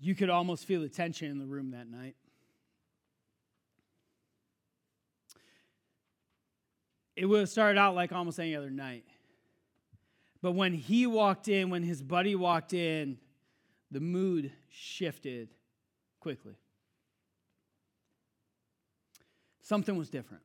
You could almost feel the tension in the room that night. It would have started out like almost any other night. But when he walked in, when his buddy walked in, the mood shifted quickly. Something was different.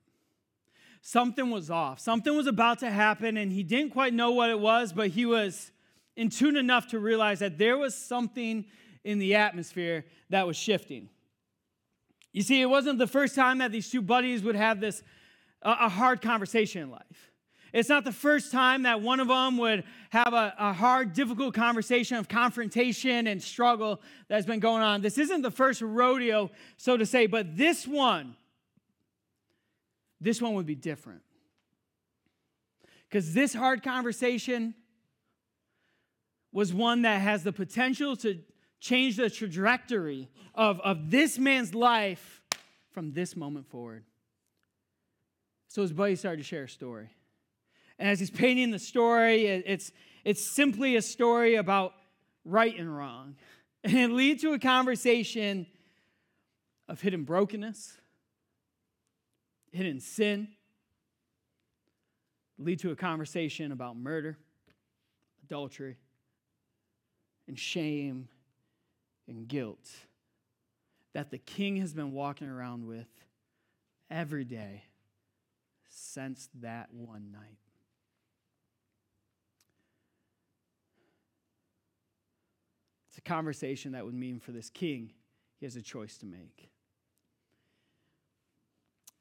Something was off. Something was about to happen, and he didn't quite know what it was, but he was in tune enough to realize that there was something in the atmosphere that was shifting. You see, it wasn't the first time that these two buddies would have this a hard conversation in life. It's not the first time that one of them would have a, a, hard, difficult conversation of confrontation and struggle that's been going on. This isn't the first rodeo, so to say, but this one, this one would be different. Because this hard conversation was one that has the potential to change the trajectory of, of this man's life from this moment forward. So his buddy started to share a story. And as he's painting the story, it's, it's simply a story about right and wrong. And it leads to a conversation of hidden brokenness, hidden sin, lead to a conversation about murder, adultery, and shame and guilt that the king has been walking around with every day since that one night. It's a conversation that would mean for this king, he has a choice to make.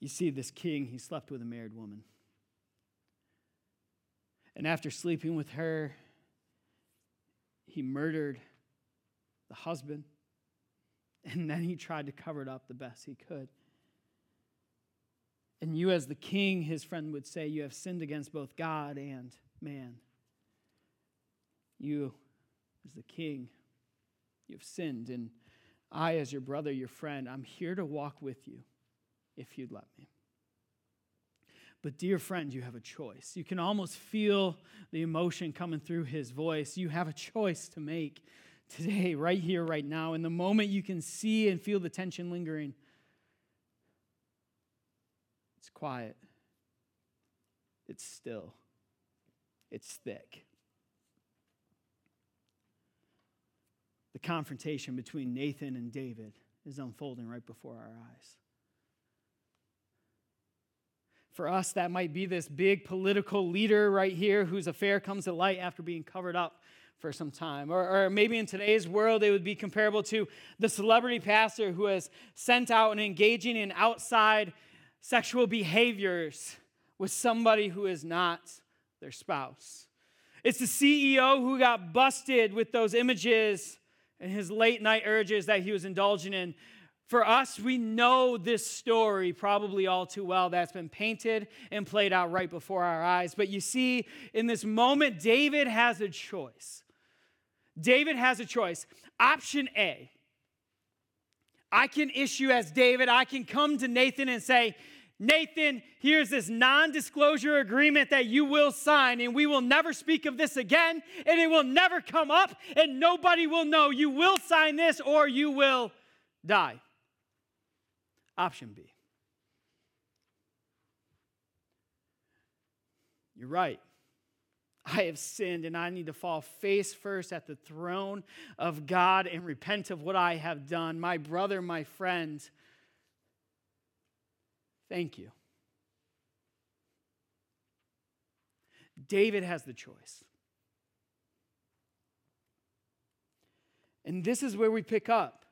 You see, this king, he slept with a married woman. And after sleeping with her, he murdered the husband. And then he tried to cover it up the best he could. And you, as the king, his friend would say, you have sinned against both God and man. You, as the king, You've sinned. And I, as your brother, your friend, I'm here to walk with you if you'd let me. But, dear friend, you have a choice. You can almost feel the emotion coming through his voice. You have a choice to make today, right here, right now. In the moment, you can see and feel the tension lingering. It's quiet, it's still, it's thick. the confrontation between Nathan and David is unfolding right before our eyes. For us, that might be this big political leader right here whose affair comes to light after being covered up for some time. Or, or, maybe in today's world, it would be comparable to the celebrity pastor who has sent out and engaging in outside sexual behaviors with somebody who is not their spouse. It's the CEO who got busted with those images and his late night urges that he was indulging in. For us, we know this story probably all too well that's been painted and played out right before our eyes. But you see, in this moment, David has a choice. David has a choice. Option A I can issue as David, I can come to Nathan and say, Nathan, here's this non disclosure agreement that you will sign, and we will never speak of this again, and it will never come up, and nobody will know. You will sign this or you will die. Option B. You're right. I have sinned and I need to fall face first at the throne of God and repent of what I have done. My brother, my friend, Thank you. David has the choice. And this is where we pick up.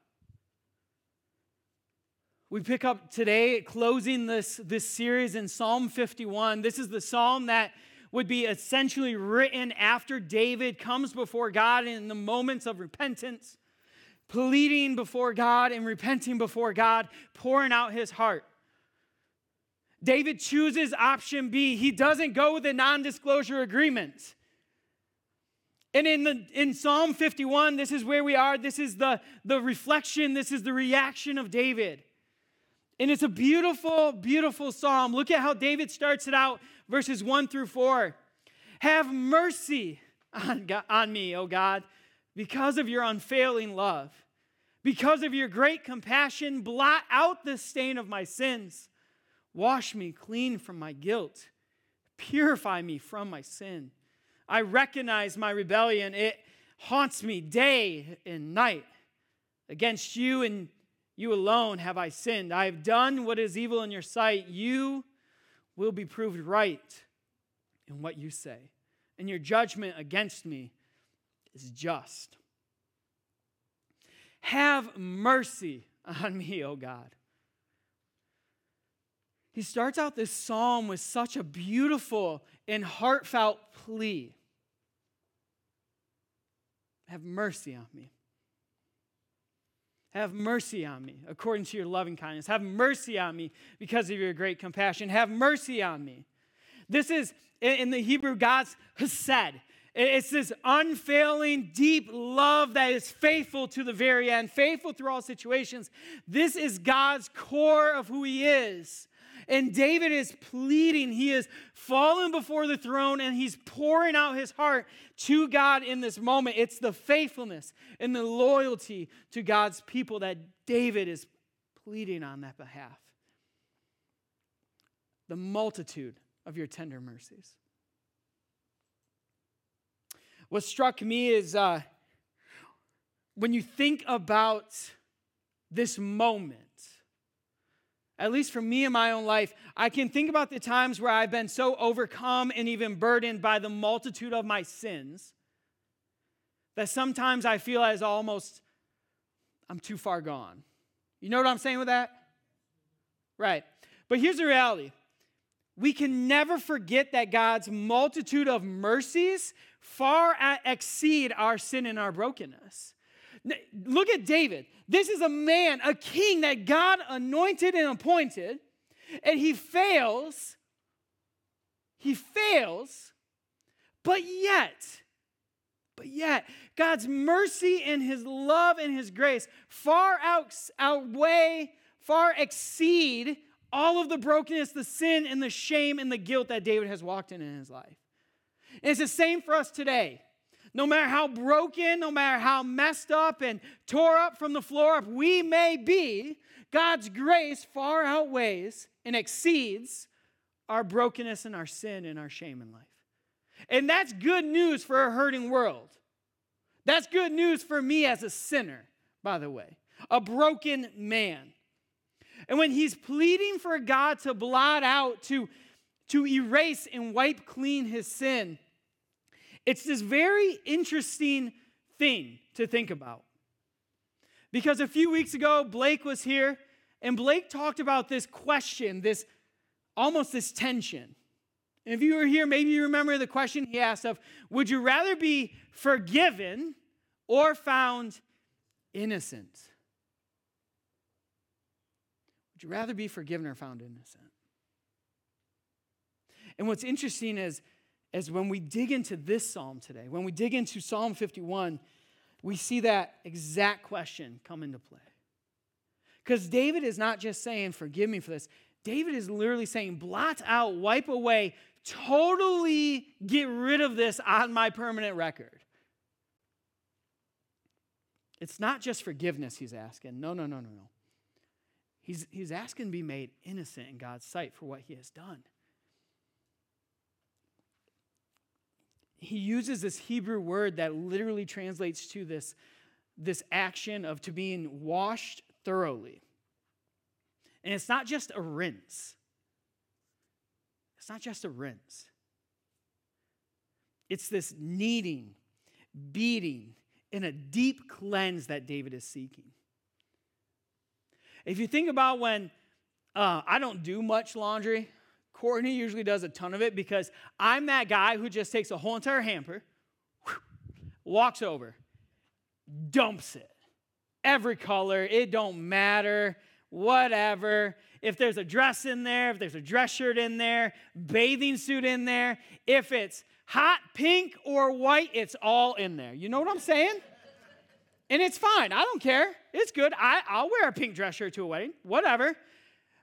We pick up today, closing this, this series in Psalm 51. This is the psalm that would be essentially written after David comes before God in the moments of repentance, pleading before God and repenting before God, pouring out his heart. David chooses option B. He doesn't go with a non disclosure agreement. And in, the, in Psalm 51, this is where we are. This is the, the reflection, this is the reaction of David. And it's a beautiful, beautiful psalm. Look at how David starts it out, verses 1 through 4. Have mercy on, God, on me, O God, because of your unfailing love. Because of your great compassion, blot out the stain of my sins. Wash me clean from my guilt. Purify me from my sin. I recognize my rebellion. It haunts me day and night. Against you and you alone have I sinned. I have done what is evil in your sight. You will be proved right in what you say, and your judgment against me is just. Have mercy on me, O God. He starts out this psalm with such a beautiful and heartfelt plea Have mercy on me. Have mercy on me according to your loving kindness. Have mercy on me because of your great compassion. Have mercy on me. This is in the Hebrew, God's hesed. It's this unfailing, deep love that is faithful to the very end, faithful through all situations. This is God's core of who He is. And David is pleading. He is falling before the throne and he's pouring out his heart to God in this moment. It's the faithfulness and the loyalty to God's people that David is pleading on that behalf. The multitude of your tender mercies. What struck me is uh, when you think about this moment, at least for me in my own life, I can think about the times where I've been so overcome and even burdened by the multitude of my sins that sometimes I feel as almost I'm too far gone. You know what I'm saying with that? Right. But here's the reality we can never forget that God's multitude of mercies far exceed our sin and our brokenness. Look at David. This is a man, a king that God anointed and appointed, and he fails. He fails, but yet, but yet, God's mercy and his love and his grace far out, outweigh, far exceed all of the brokenness, the sin, and the shame and the guilt that David has walked in in his life. And it's the same for us today. No matter how broken, no matter how messed up and tore up from the floor up we may be, God's grace far outweighs and exceeds our brokenness and our sin and our shame in life. And that's good news for a hurting world. That's good news for me as a sinner, by the way, a broken man. And when he's pleading for God to blot out, to, to erase and wipe clean his sin, it's this very interesting thing to think about. Because a few weeks ago, Blake was here, and Blake talked about this question, this almost this tension. And if you were here, maybe you remember the question he asked of, would you rather be forgiven or found innocent? Would you rather be forgiven or found innocent? And what's interesting is as when we dig into this psalm today, when we dig into Psalm 51, we see that exact question come into play. Because David is not just saying, Forgive me for this. David is literally saying, Blot out, wipe away, totally get rid of this on my permanent record. It's not just forgiveness he's asking. No, no, no, no, no. He's, he's asking to be made innocent in God's sight for what he has done. He uses this Hebrew word that literally translates to this, this action of to being washed thoroughly. And it's not just a rinse. It's not just a rinse. It's this kneading, beating, and a deep cleanse that David is seeking. If you think about when uh, I don't do much laundry, Courtney usually does a ton of it because I'm that guy who just takes a whole entire hamper, walks over, dumps it. Every color, it don't matter, whatever. If there's a dress in there, if there's a dress shirt in there, bathing suit in there, if it's hot pink or white, it's all in there. You know what I'm saying? And it's fine. I don't care. It's good. I, I'll wear a pink dress shirt to a wedding, whatever.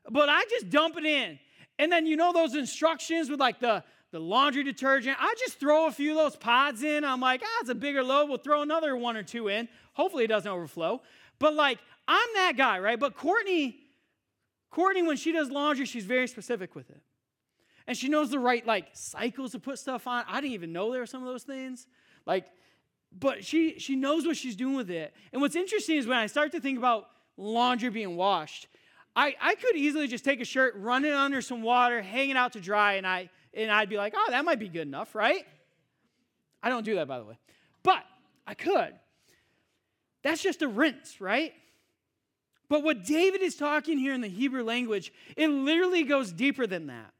But I just dump it in. And then you know those instructions with like the the laundry detergent. I just throw a few of those pods in. I'm like, ah, it's a bigger load. We'll throw another one or two in. Hopefully it doesn't overflow. But like, I'm that guy, right? But Courtney, Courtney, when she does laundry, she's very specific with it. And she knows the right like cycles to put stuff on. I didn't even know there were some of those things. Like, but she she knows what she's doing with it. And what's interesting is when I start to think about laundry being washed, I, I could easily just take a shirt, run it under some water, hang it out to dry, and I and I'd be like, oh, that might be good enough, right? I don't do that, by the way. But I could. That's just a rinse, right? But what David is talking here in the Hebrew language, it literally goes deeper than that.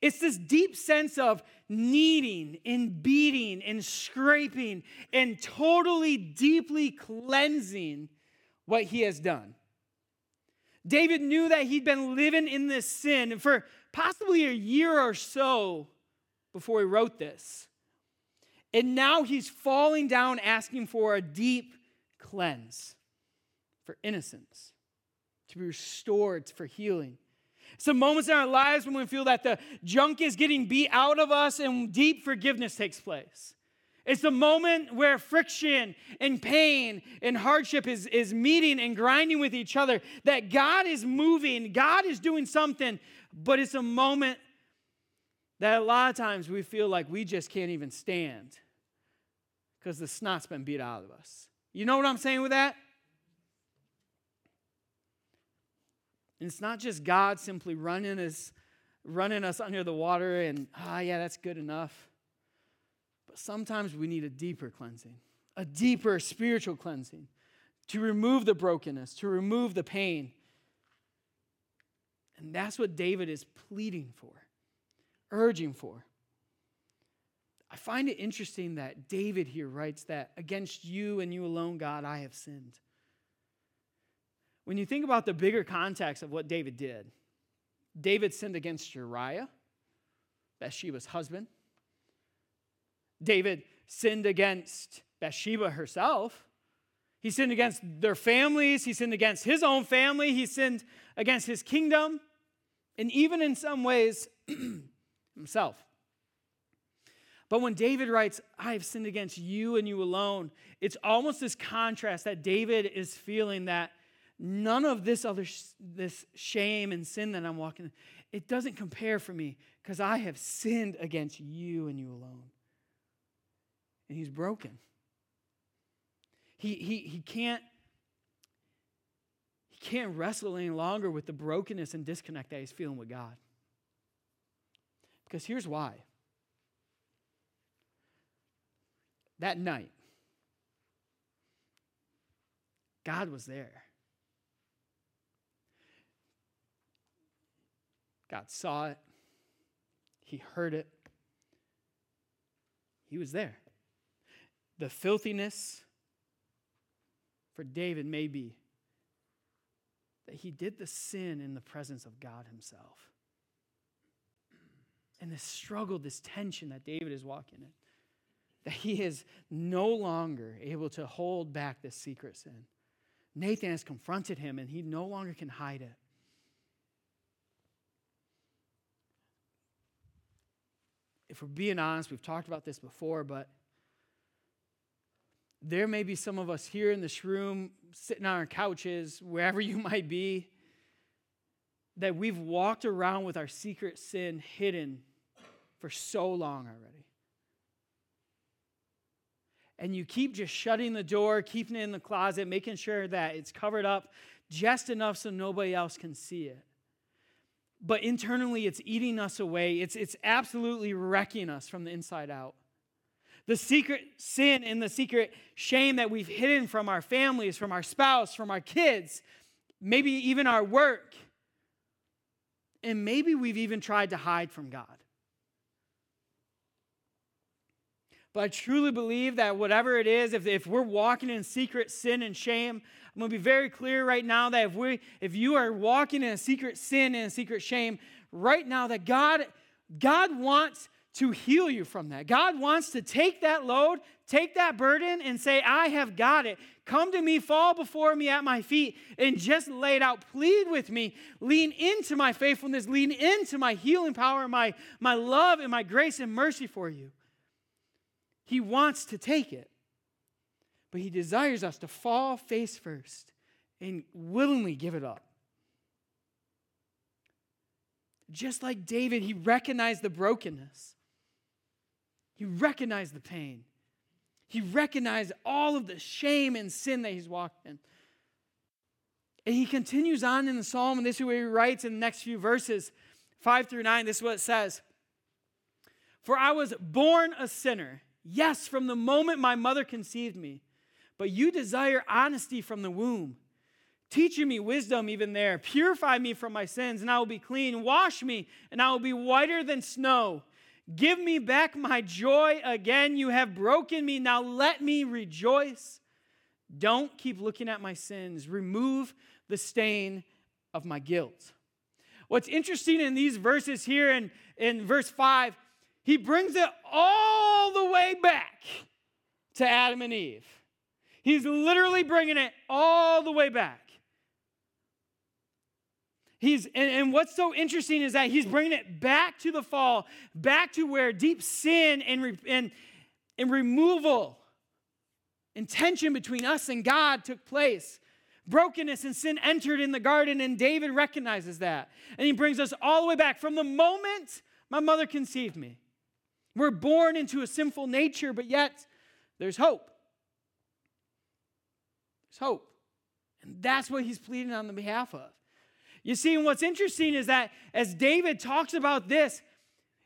It's this deep sense of kneading and beating and scraping and totally deeply cleansing what he has done. David knew that he'd been living in this sin for possibly a year or so before he wrote this. And now he's falling down asking for a deep cleanse for innocence, to be restored for healing. Some moments in our lives when we feel that the junk is getting beat out of us and deep forgiveness takes place. It's the moment where friction and pain and hardship is, is meeting and grinding with each other, that God is moving, God is doing something, but it's a moment that a lot of times we feel like we just can't even stand because the snot's been beat out of us. You know what I'm saying with that? And it's not just God simply running us, running us under the water and, ah, oh, yeah, that's good enough. But sometimes we need a deeper cleansing, a deeper spiritual cleansing to remove the brokenness, to remove the pain. And that's what David is pleading for, urging for. I find it interesting that David here writes that against you and you alone, God, I have sinned. When you think about the bigger context of what David did, David sinned against Uriah, Bathsheba's husband. David sinned against Bathsheba herself. He sinned against their families. He sinned against his own family. He sinned against his kingdom. And even in some ways, himself. But when David writes, I have sinned against you and you alone, it's almost this contrast that David is feeling that none of this other this shame and sin that I'm walking it doesn't compare for me because I have sinned against you and you alone. And he's broken. He, he, he can't he can't wrestle any longer with the brokenness and disconnect that he's feeling with God. Because here's why. That night, God was there. God saw it, He heard it, He was there. The filthiness for David may be that he did the sin in the presence of God Himself. And this struggle, this tension that David is walking in, that he is no longer able to hold back this secret sin. Nathan has confronted him and he no longer can hide it. if we're being honest, we've talked about this before, but there may be some of us here in this room, sitting on our couches, wherever you might be, that we've walked around with our secret sin hidden for so long already. And you keep just shutting the door, keeping it in the closet, making sure that it's covered up just enough so nobody else can see it but internally it's eating us away. It's, it's absolutely wrecking us from the inside out. The secret sin and the secret shame that we've hidden from our families, from our spouse, from our kids, maybe even our work. And maybe we've even tried to hide from God. But I truly believe that whatever it is, if, if we're walking in secret sin and shame, I'm going to be very clear right now that if, we, if you are walking in a secret sin and a secret shame, right now that God, God wants to heal you from that. God wants to take that load, take that burden, and say, I have got it. come to me, fall before me at my feet, and just lay it out. Plead with me. Lean into my faithfulness. Lean into my healing power, my, my love, and my grace and mercy for you. He wants to take it, but He desires us to fall face first and willingly give it up. Just like David, he recognized the brokenness, he recognized the pain. He recognized all of the shame and sin that he's walked in. And he continues on in the psalm, and this is what he writes in the next few verses, five through nine. This is what it says For I was born a sinner, yes, from the moment my mother conceived me. But you desire honesty from the womb, teaching me wisdom even there. Purify me from my sins, and I will be clean. Wash me, and I will be whiter than snow. Give me back my joy again. You have broken me. Now let me rejoice. Don't keep looking at my sins. Remove the stain of my guilt. What's interesting in these verses here in, in verse 5, he brings it all the way back to Adam and Eve. He's literally bringing it all the way back. He's, and, and, what's so interesting is that he's bringing it back to the fall, back to where deep sin and, re, and, and removal and tension between us and God took place. Brokenness and sin entered in the garden, and David recognizes that. And he brings us all the way back from the moment my mother conceived me. We're born into a sinful nature, but yet there's hope. There's hope. And that's what he's pleading on the behalf of. You see, and what's interesting is that as David talks about this,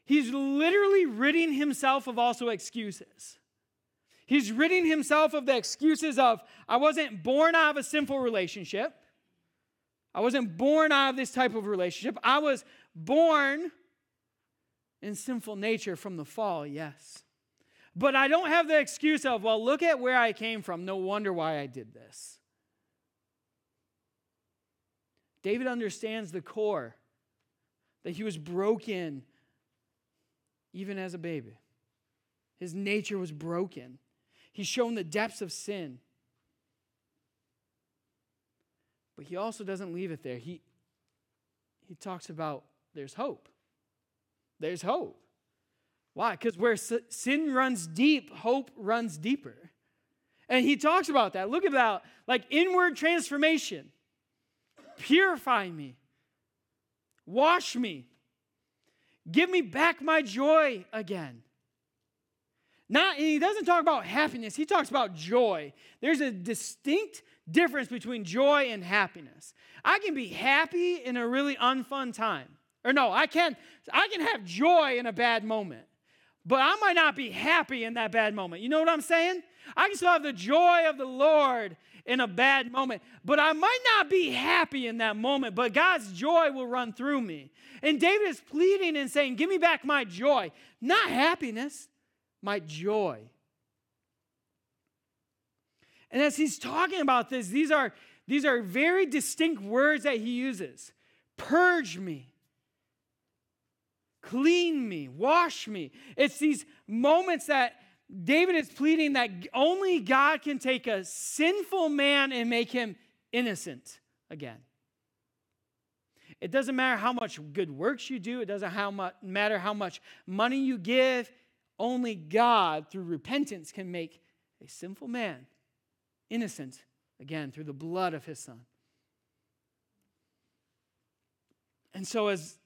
he's literally ridding himself of also excuses. He's ridding himself of the excuses of, I wasn't born out of a sinful relationship. I wasn't born out of this type of relationship. I was born in sinful nature from the fall, yes. But I don't have the excuse of, well, look at where I came from. No wonder why I did this. David understands the core that he was broken even as a baby. His nature was broken. He's shown the depths of sin. But he also doesn't leave it there. He, he talks about there's hope. There's hope. Why? Because where sin runs deep, hope runs deeper. And he talks about that. Look about like inward transformation. Purify me. Wash me. Give me back my joy again. Not, he doesn't talk about happiness, he talks about joy. There's a distinct difference between joy and happiness. I can be happy in a really unfun time. Or no, I can I can have joy in a bad moment. But I might not be happy in that bad moment. You know what I'm saying? I can still have the joy of the Lord in a bad moment, but I might not be happy in that moment, but God's joy will run through me. And David is pleading and saying, Give me back my joy, not happiness, my joy. And as he's talking about this, these are, these are very distinct words that he uses purge me, clean me, wash me. It's these moments that David is pleading that only God can take a sinful man and make him innocent again. It doesn't matter how much good works you do, it doesn't how matter how much money you give. Only God, through repentance, can make a sinful man innocent again through the blood of his son. And so, as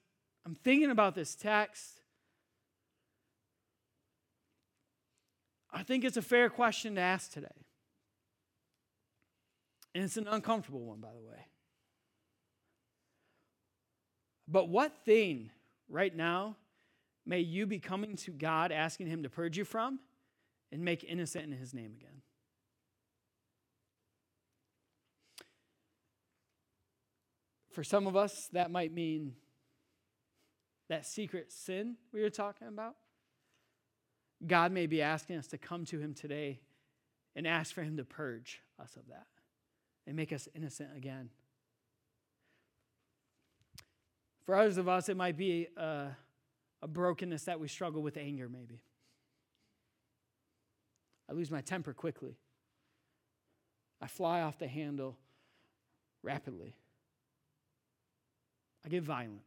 I'm thinking about this text, I think it's a fair question to ask today. And it's an uncomfortable one, by the way. But what thing right now may you be coming to God asking Him to purge you from and make innocent in His name again? For some of us, that might mean that secret sin we were talking about. God may be asking us to come to Him today and ask for Him to purge us of that and make us innocent again. For others of us, it might be a, a brokenness that we struggle with anger, maybe. I lose my temper quickly. I fly off the handle rapidly. I get violent.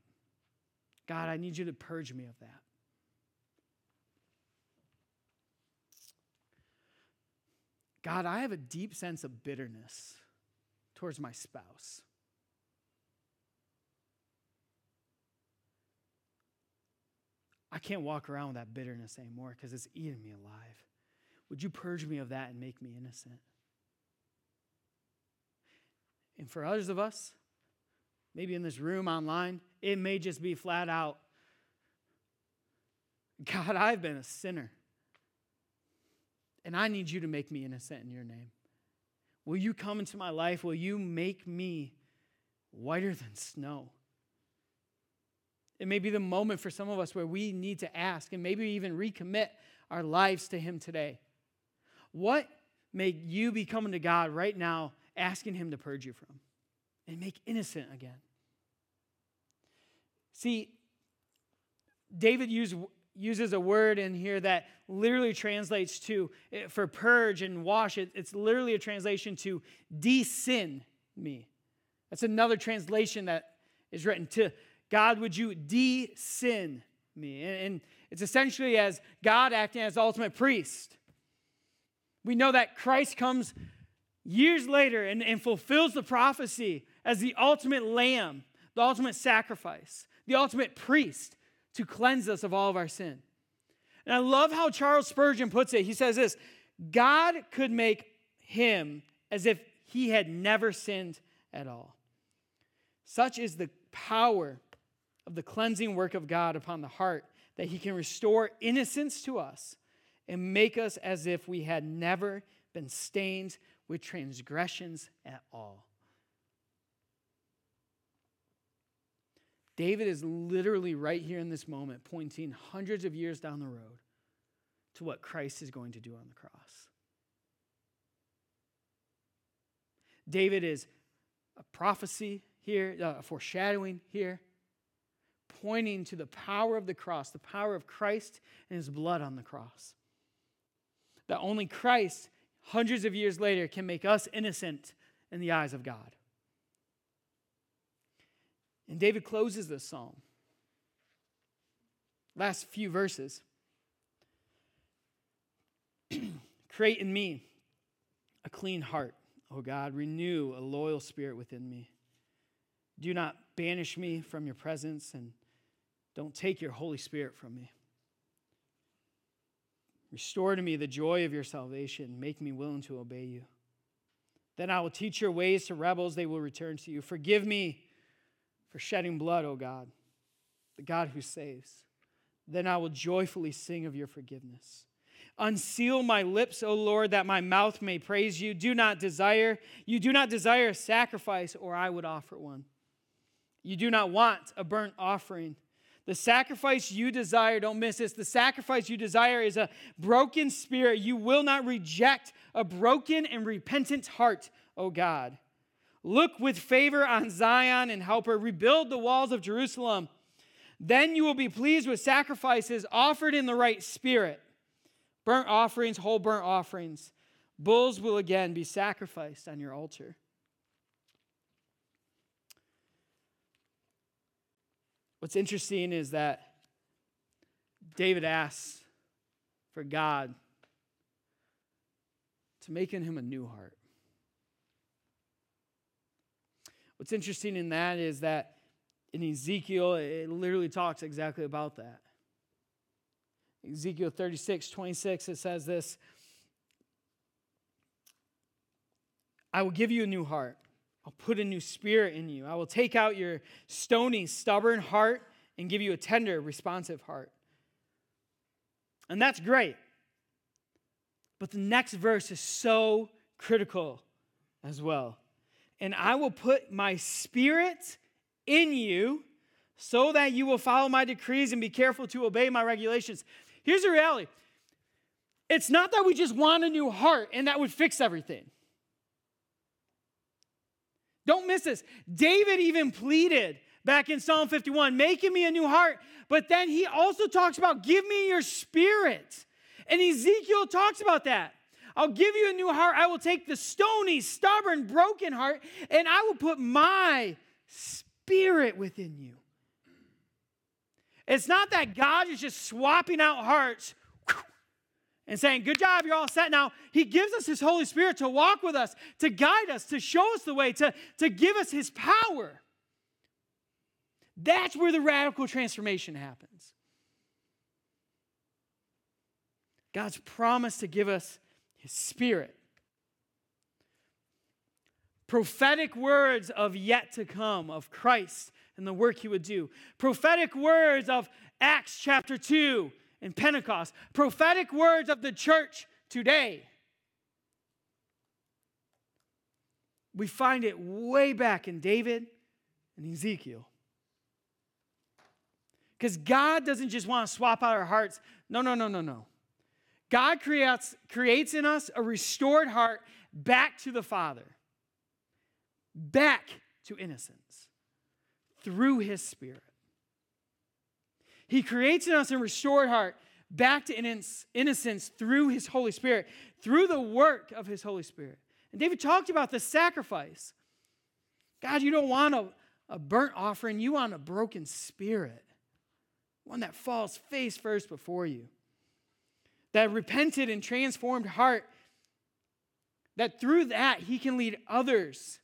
God, I need you to purge me of that. God, I have a deep sense of bitterness towards my spouse. I can't walk around with that bitterness anymore because it's eating me alive. Would you purge me of that and make me innocent? And for others of us, maybe in this room online, it may just be flat out God, I've been a sinner. And I need you to make me innocent in your name. Will you come into my life? Will you make me whiter than snow? It may be the moment for some of us where we need to ask and maybe even recommit our lives to Him today. What may you be coming to God right now, asking Him to purge you from and make innocent again? See, David used uses a word in here that literally translates to, eh, for purge and wash, it, it's literally a translation to de-sin me. That's another translation that is written to God, would you de-sin me? And, it's essentially as God acting as ultimate priest. We know that Christ comes years later and, and fulfills the prophecy as the ultimate lamb, the ultimate sacrifice, the ultimate priest to cleanse us of all of our sin. And I love how Charles Spurgeon puts it. He says this God could make him as if he had never sinned at all. Such is the power of the cleansing work of God upon the heart that he can restore innocence to us and make us as if we had never been stained with transgressions at all. David is literally right here in this moment, pointing hundreds of years down the road to what Christ is going to do on the cross. David is a prophecy here, uh, a foreshadowing here, pointing to the power of the cross, the power of Christ and his blood on the cross. That only Christ, hundreds of years later, can make us innocent in the eyes of God. And David closes this psalm. Last few verses. Create in me a clean heart, O God. Renew a loyal spirit within me. Do not banish me from your presence and don't take your Holy Spirit from me. Restore to me the joy of your salvation. Make me willing to obey you. Then I will teach your ways to rebels, they will return to you. Forgive me for shedding blood, O God, the God who saves. Then I will joyfully sing of your forgiveness. Unseal my lips, O Lord, that my mouth may praise you. Do not desire, you do not desire a sacrifice, or I would offer one. You do not want a burnt offering. The sacrifice you desire, don't miss this, the sacrifice you desire is a broken spirit. You will not reject a broken and repentant heart, O God. Look with favor on Zion and help her rebuild the walls of Jerusalem. Then you will be pleased with sacrifices offered in the right spirit burnt offerings, whole burnt offerings. Bulls will again be sacrificed on your altar. What's interesting is that David asks for God to make in him a new heart. What's interesting in that is that in Ezekiel, it literally talks exactly about that. Ezekiel 36, 26, it says this I will give you a new heart. I'll put a new spirit in you. I will take out your stony, stubborn heart and give you a tender, responsive heart. And that's great. But the next verse is so critical as well and I will put my spirit in you so that you will follow my decrees and be careful to obey my regulations. Here's the reality it's not that we just want a new heart and that would fix everything. Don't miss this. David even pleaded back in Psalm 51, making me a new heart. But then he also talks about, give me your spirit. And Ezekiel talks about that. I'll give you a new heart. I will take the stony, stubborn, broken heart, and I will put my spirit within you. It's not that God is just swapping out hearts and saying, Good job, you're all set now. He gives us His Holy Spirit to walk with us, to guide us, to show us the way, to, to give us His power. That's where the radical transformation happens. God's promise to give us His Spirit. Prophetic words of yet to come, of Christ and the work He would do. Prophetic words of Acts chapter 2 and Pentecost. Prophetic words of the church today. We find it way back in David and Ezekiel. Because God doesn't just want to swap out our hearts. No, no, no, no, no. God creates, creates in us a restored heart back to the Father, back to innocence through His Spirit. He creates in us a restored heart back to innocence through His Holy Spirit, through the work of His Holy Spirit. And David talked about the sacrifice. God, you don't want a, a burnt offering, you want a broken spirit one that falls face first before you. That repented and transformed heart, that through that he can lead others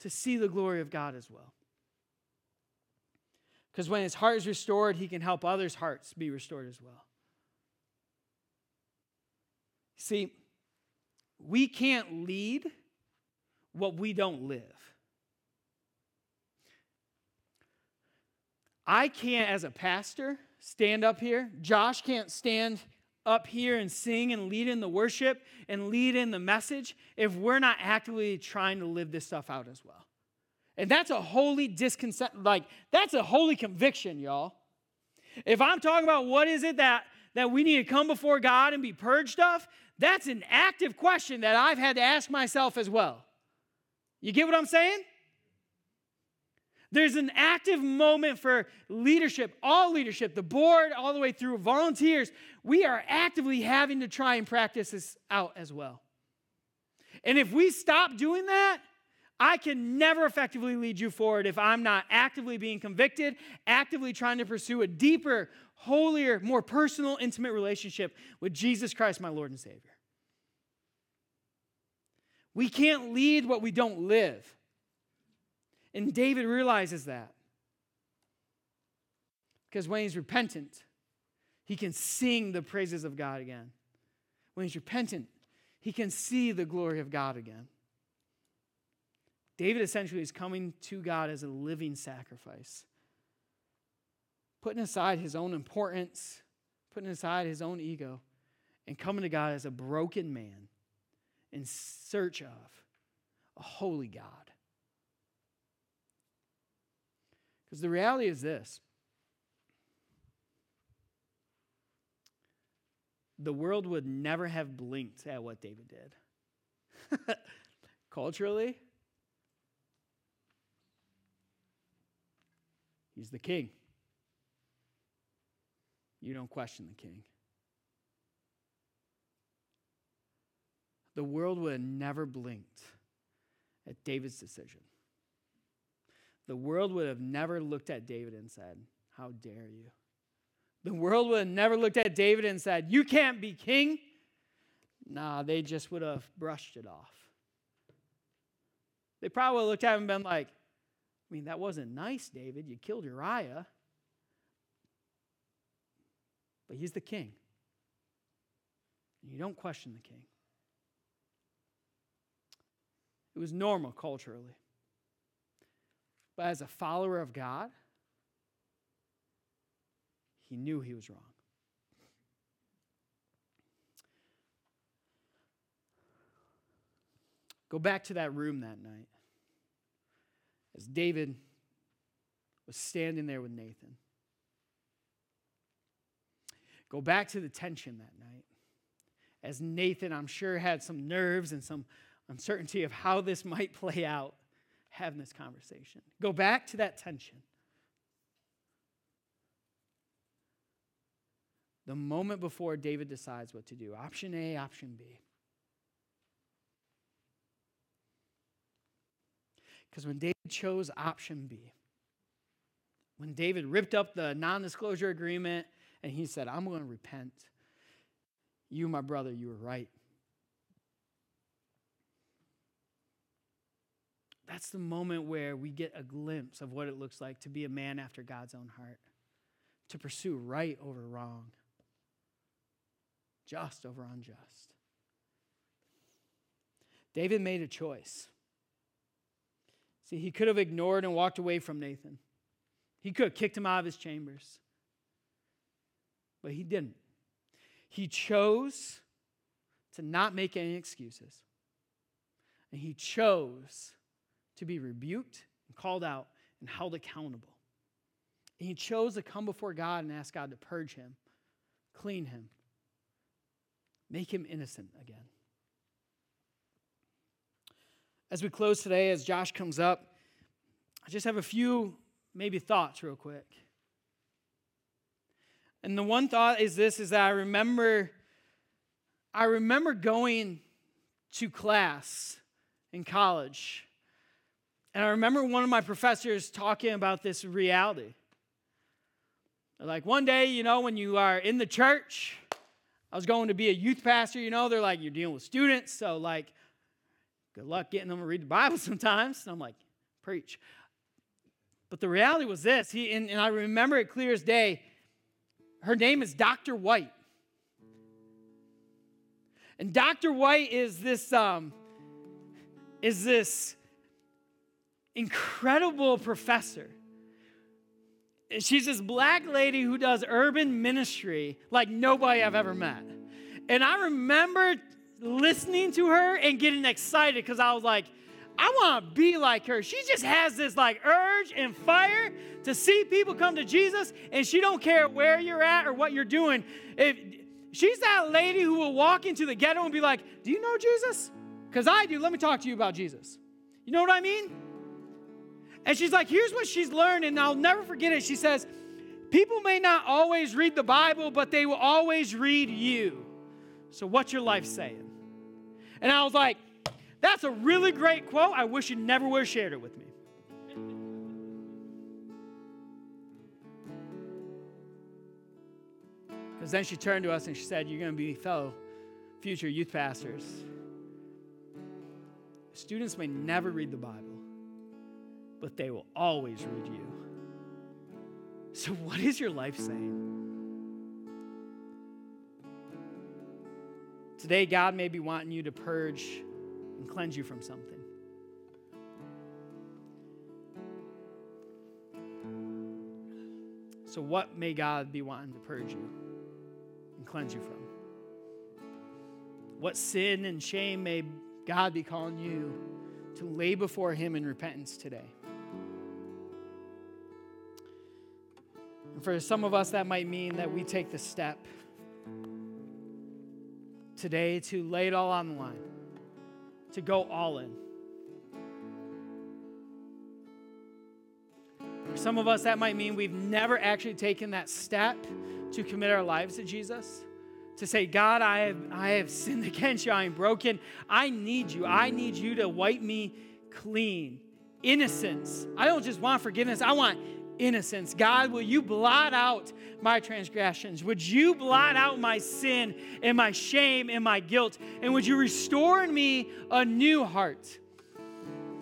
to see the glory of God as well. Because when his heart is restored, he can help others' hearts be restored as well. See, we can't lead what we don't live. I can't, as a pastor, stand up here. Josh can't stand up here and sing and lead in the worship and lead in the message if we're not actively trying to live this stuff out as well. And that's a holy disconsent, like, that's a holy conviction, y'all. If I'm talking about what is it that, that we need to come before God and be purged of, that's an active question that I've had to ask myself as well. You get what I'm saying? There's an active moment for leadership, all leadership, the board, all the way through volunteers. We are actively having to try and practice this out as well. And if we stop doing that, I can never effectively lead you forward if I'm not actively being convicted, actively trying to pursue a deeper, holier, more personal, intimate relationship with Jesus Christ, my Lord and Savior. We can't lead what we don't live. And David realizes that. Because when he's repentant, he can sing the praises of God again. When he's repentant, he can see the glory of God again. David essentially is coming to God as a living sacrifice, putting aside his own importance, putting aside his own ego, and coming to God as a broken man in search of a holy God. Because the reality is this the world would never have blinked at what David did. Culturally, he's the king. You don't question the king. The world would have never blinked at David's decision the world would have never looked at David and said, How dare you? The world would have never looked at David and said, You can't be king. Nah, they just would have brushed it off. They probably would have looked at him and been like, I mean, that wasn't nice, David. You killed Uriah. But he's the king. You don't question the king. It was normal culturally. But as a follower of God, he knew he was wrong. Go back to that room that night as David was standing there with Nathan. Go back to the tension that night as Nathan, I'm sure, had some nerves and some uncertainty of how this might play out having this conversation. Go back to that tension. The moment before David decides what to do option A, option B. Because when David chose option B, when David ripped up the non disclosure agreement and he said, I'm going to repent, you, my brother, you were right. That's the moment where we get a glimpse of what it looks like to be a man after God's own heart, to pursue right over wrong, just over unjust. David made a choice. See, he could have ignored and walked away from Nathan. He could have kicked him out of his chambers. But he didn't. He chose to not make any excuses. And he chose to be rebuked and called out and held accountable. And he chose to come before God and ask God to purge him, clean him, make him innocent again. As we close today, as Josh comes up, I just have a few maybe thoughts real quick. And the one thought is this is that I remember I remember going to class in college. And I remember one of my professors talking about this reality. Like one day, you know, when you are in the church, I was going to be a youth pastor, you know, they're like, you're dealing with students, so like, Good luck getting them to read the Bible sometimes. And I'm like, preach. But the reality was this, he, and, and I remember it clear as day. Her name is Dr. White. And Dr. White is this, um, is this incredible professor. She's this black lady who does urban ministry like nobody I've ever met. And I remember listening to her and getting excited because I was like, I want to be like her. She just has this like urge and fire to see people come to Jesus, and she don't care where you're at or what you're doing. If she's that lady who will walk into the ghetto and be like, "Do you know Jesus?" Because I do. Let me talk to you about Jesus. You know what I mean? And she's like, here's what she's learned, and I'll never forget it. She says, People may not always read the Bible, but they will always read you. So, what's your life saying? And I was like, that's a really great quote. I wish you never would have shared it with me. Because then she turned to us and she said, You're going to be fellow future youth pastors. Students may never read the Bible, but they will always read you. So, what is your life saying? Today, God may be wanting you to purge and cleanse you from something. So, what may God be wanting to purge you and cleanse you from? What sin and shame may God be calling you to lay before Him in repentance today? And for some of us, that might mean that we take the step today to lay it all on the line, to go all in. For some of us, that might mean we've never actually taken that step to commit our lives to Jesus. To say, God, I have, I have sinned against you. I am broken. I need you. I need you to wipe me clean. Innocence. I don't just want forgiveness, I want innocence. God, will you blot out my transgressions? Would you blot out my sin and my shame and my guilt? And would you restore in me a new heart?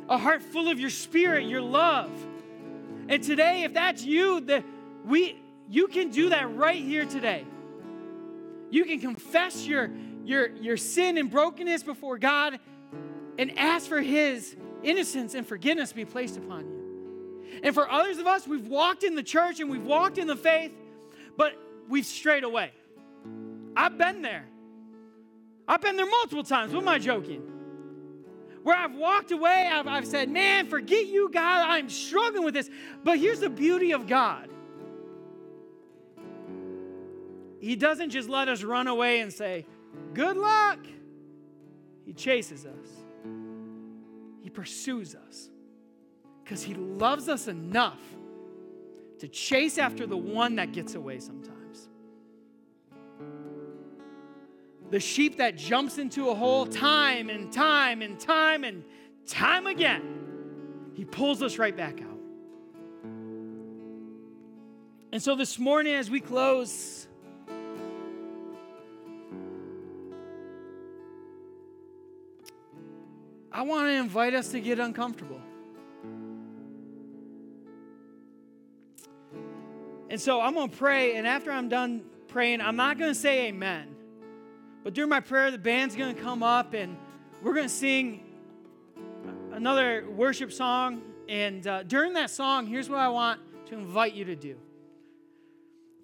A heart full of your spirit, your love. And today, if that's you, that we you can do that right here today. You can confess your, your, your sin and brokenness before God and ask for his innocence and forgiveness be placed upon you. And for others of us, we've walked in the church and we've walked in the faith, but we've strayed away. I've been there. I've been there multiple times. What am I joking? Where I've walked away, I've, I've said, Man, forget you, God. I'm struggling with this. But here's the beauty of God He doesn't just let us run away and say, Good luck. He chases us, He pursues us because He loves us enough to chase after the one that gets away sometimes. The sheep that jumps into a hole time and time and time and time again. He pulls us right back out. And so this morning, as we close, I want to invite us to get uncomfortable. And so I'm going to pray, and after I'm done praying, I'm not going to say amen. But during my prayer, the band's going to come up and we're going to sing another worship song. And uh, during that song, here's what I want to invite you to do.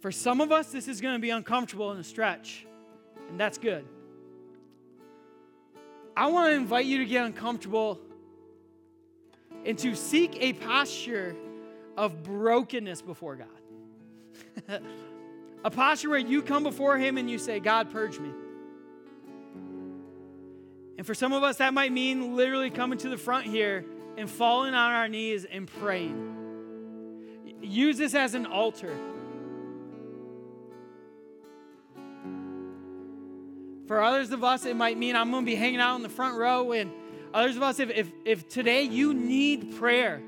For some of us, this is going to be uncomfortable in a stretch, and that's good. I want to invite you to get uncomfortable and to seek a posture of brokenness before God. a posture where you come before Him and you say, God, purge me. And for some of us, that might mean literally coming to the front here and falling on our knees and praying. Use this as an altar. For others of us, it might mean I'm going to be hanging out in the front row. And others of us, if, if, if today you need prayer,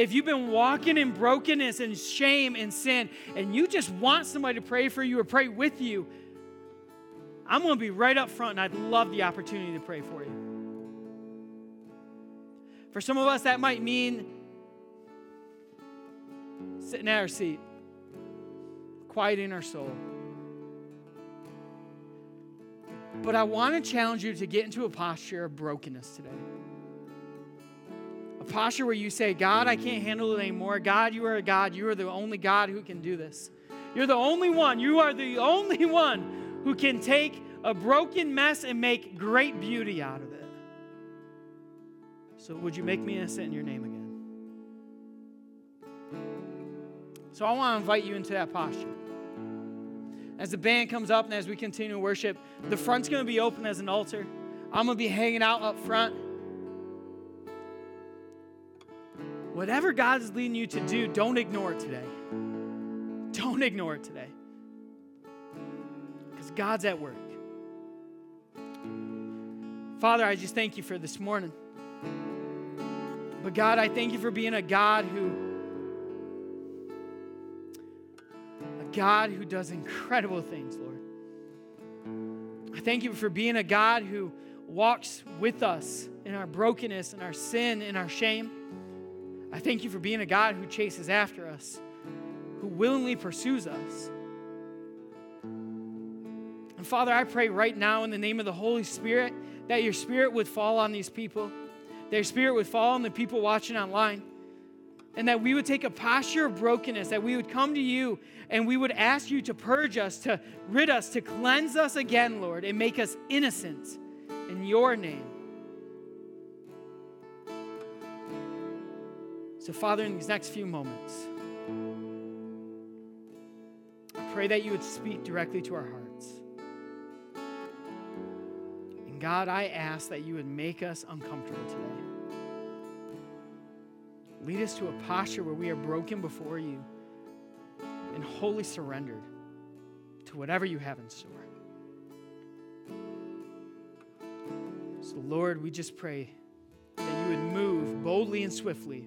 if you've been walking in brokenness and shame and sin, and you just want somebody to pray for you or pray with you, I'm going to be right up front and I'd love the opportunity to pray for you. For some of us, that might mean sitting at our seat, quieting our soul. But I want to challenge you to get into a posture of brokenness today. A posture where you say, God, I can't handle it anymore. God, you are a God. You are the only God who can do this. You're the only one. You are the only one who can take a broken mess and make great beauty out of it. So, would you make me innocent in your name again? So, I want to invite you into that posture. As the band comes up and as we continue to worship, the front's going to be open as an altar. I'm going to be hanging out up front. Whatever God is leading you to do, don't ignore it today. Don't ignore it today. Because God's at work. Father, I just thank you for this morning. But God, I thank you for being a God who a God who does incredible things, Lord. I thank you for being a God who walks with us in our brokenness and our sin and our shame. I thank you for being a God who chases after us, who willingly pursues us. And Father, I pray right now in the name of the Holy Spirit that your spirit would fall on these people, your spirit would fall on the people watching online, and that we would take a posture of brokenness, that we would come to you and we would ask you to purge us, to rid us, to cleanse us again, Lord, and make us innocent in your name. So, Father, in these next few moments, I pray that you would speak directly to our hearts. And God, I ask that you would make us uncomfortable today. Lead us to a posture where we are broken before you and wholly surrendered to whatever you have in store. So, Lord, we just pray that you would move boldly and swiftly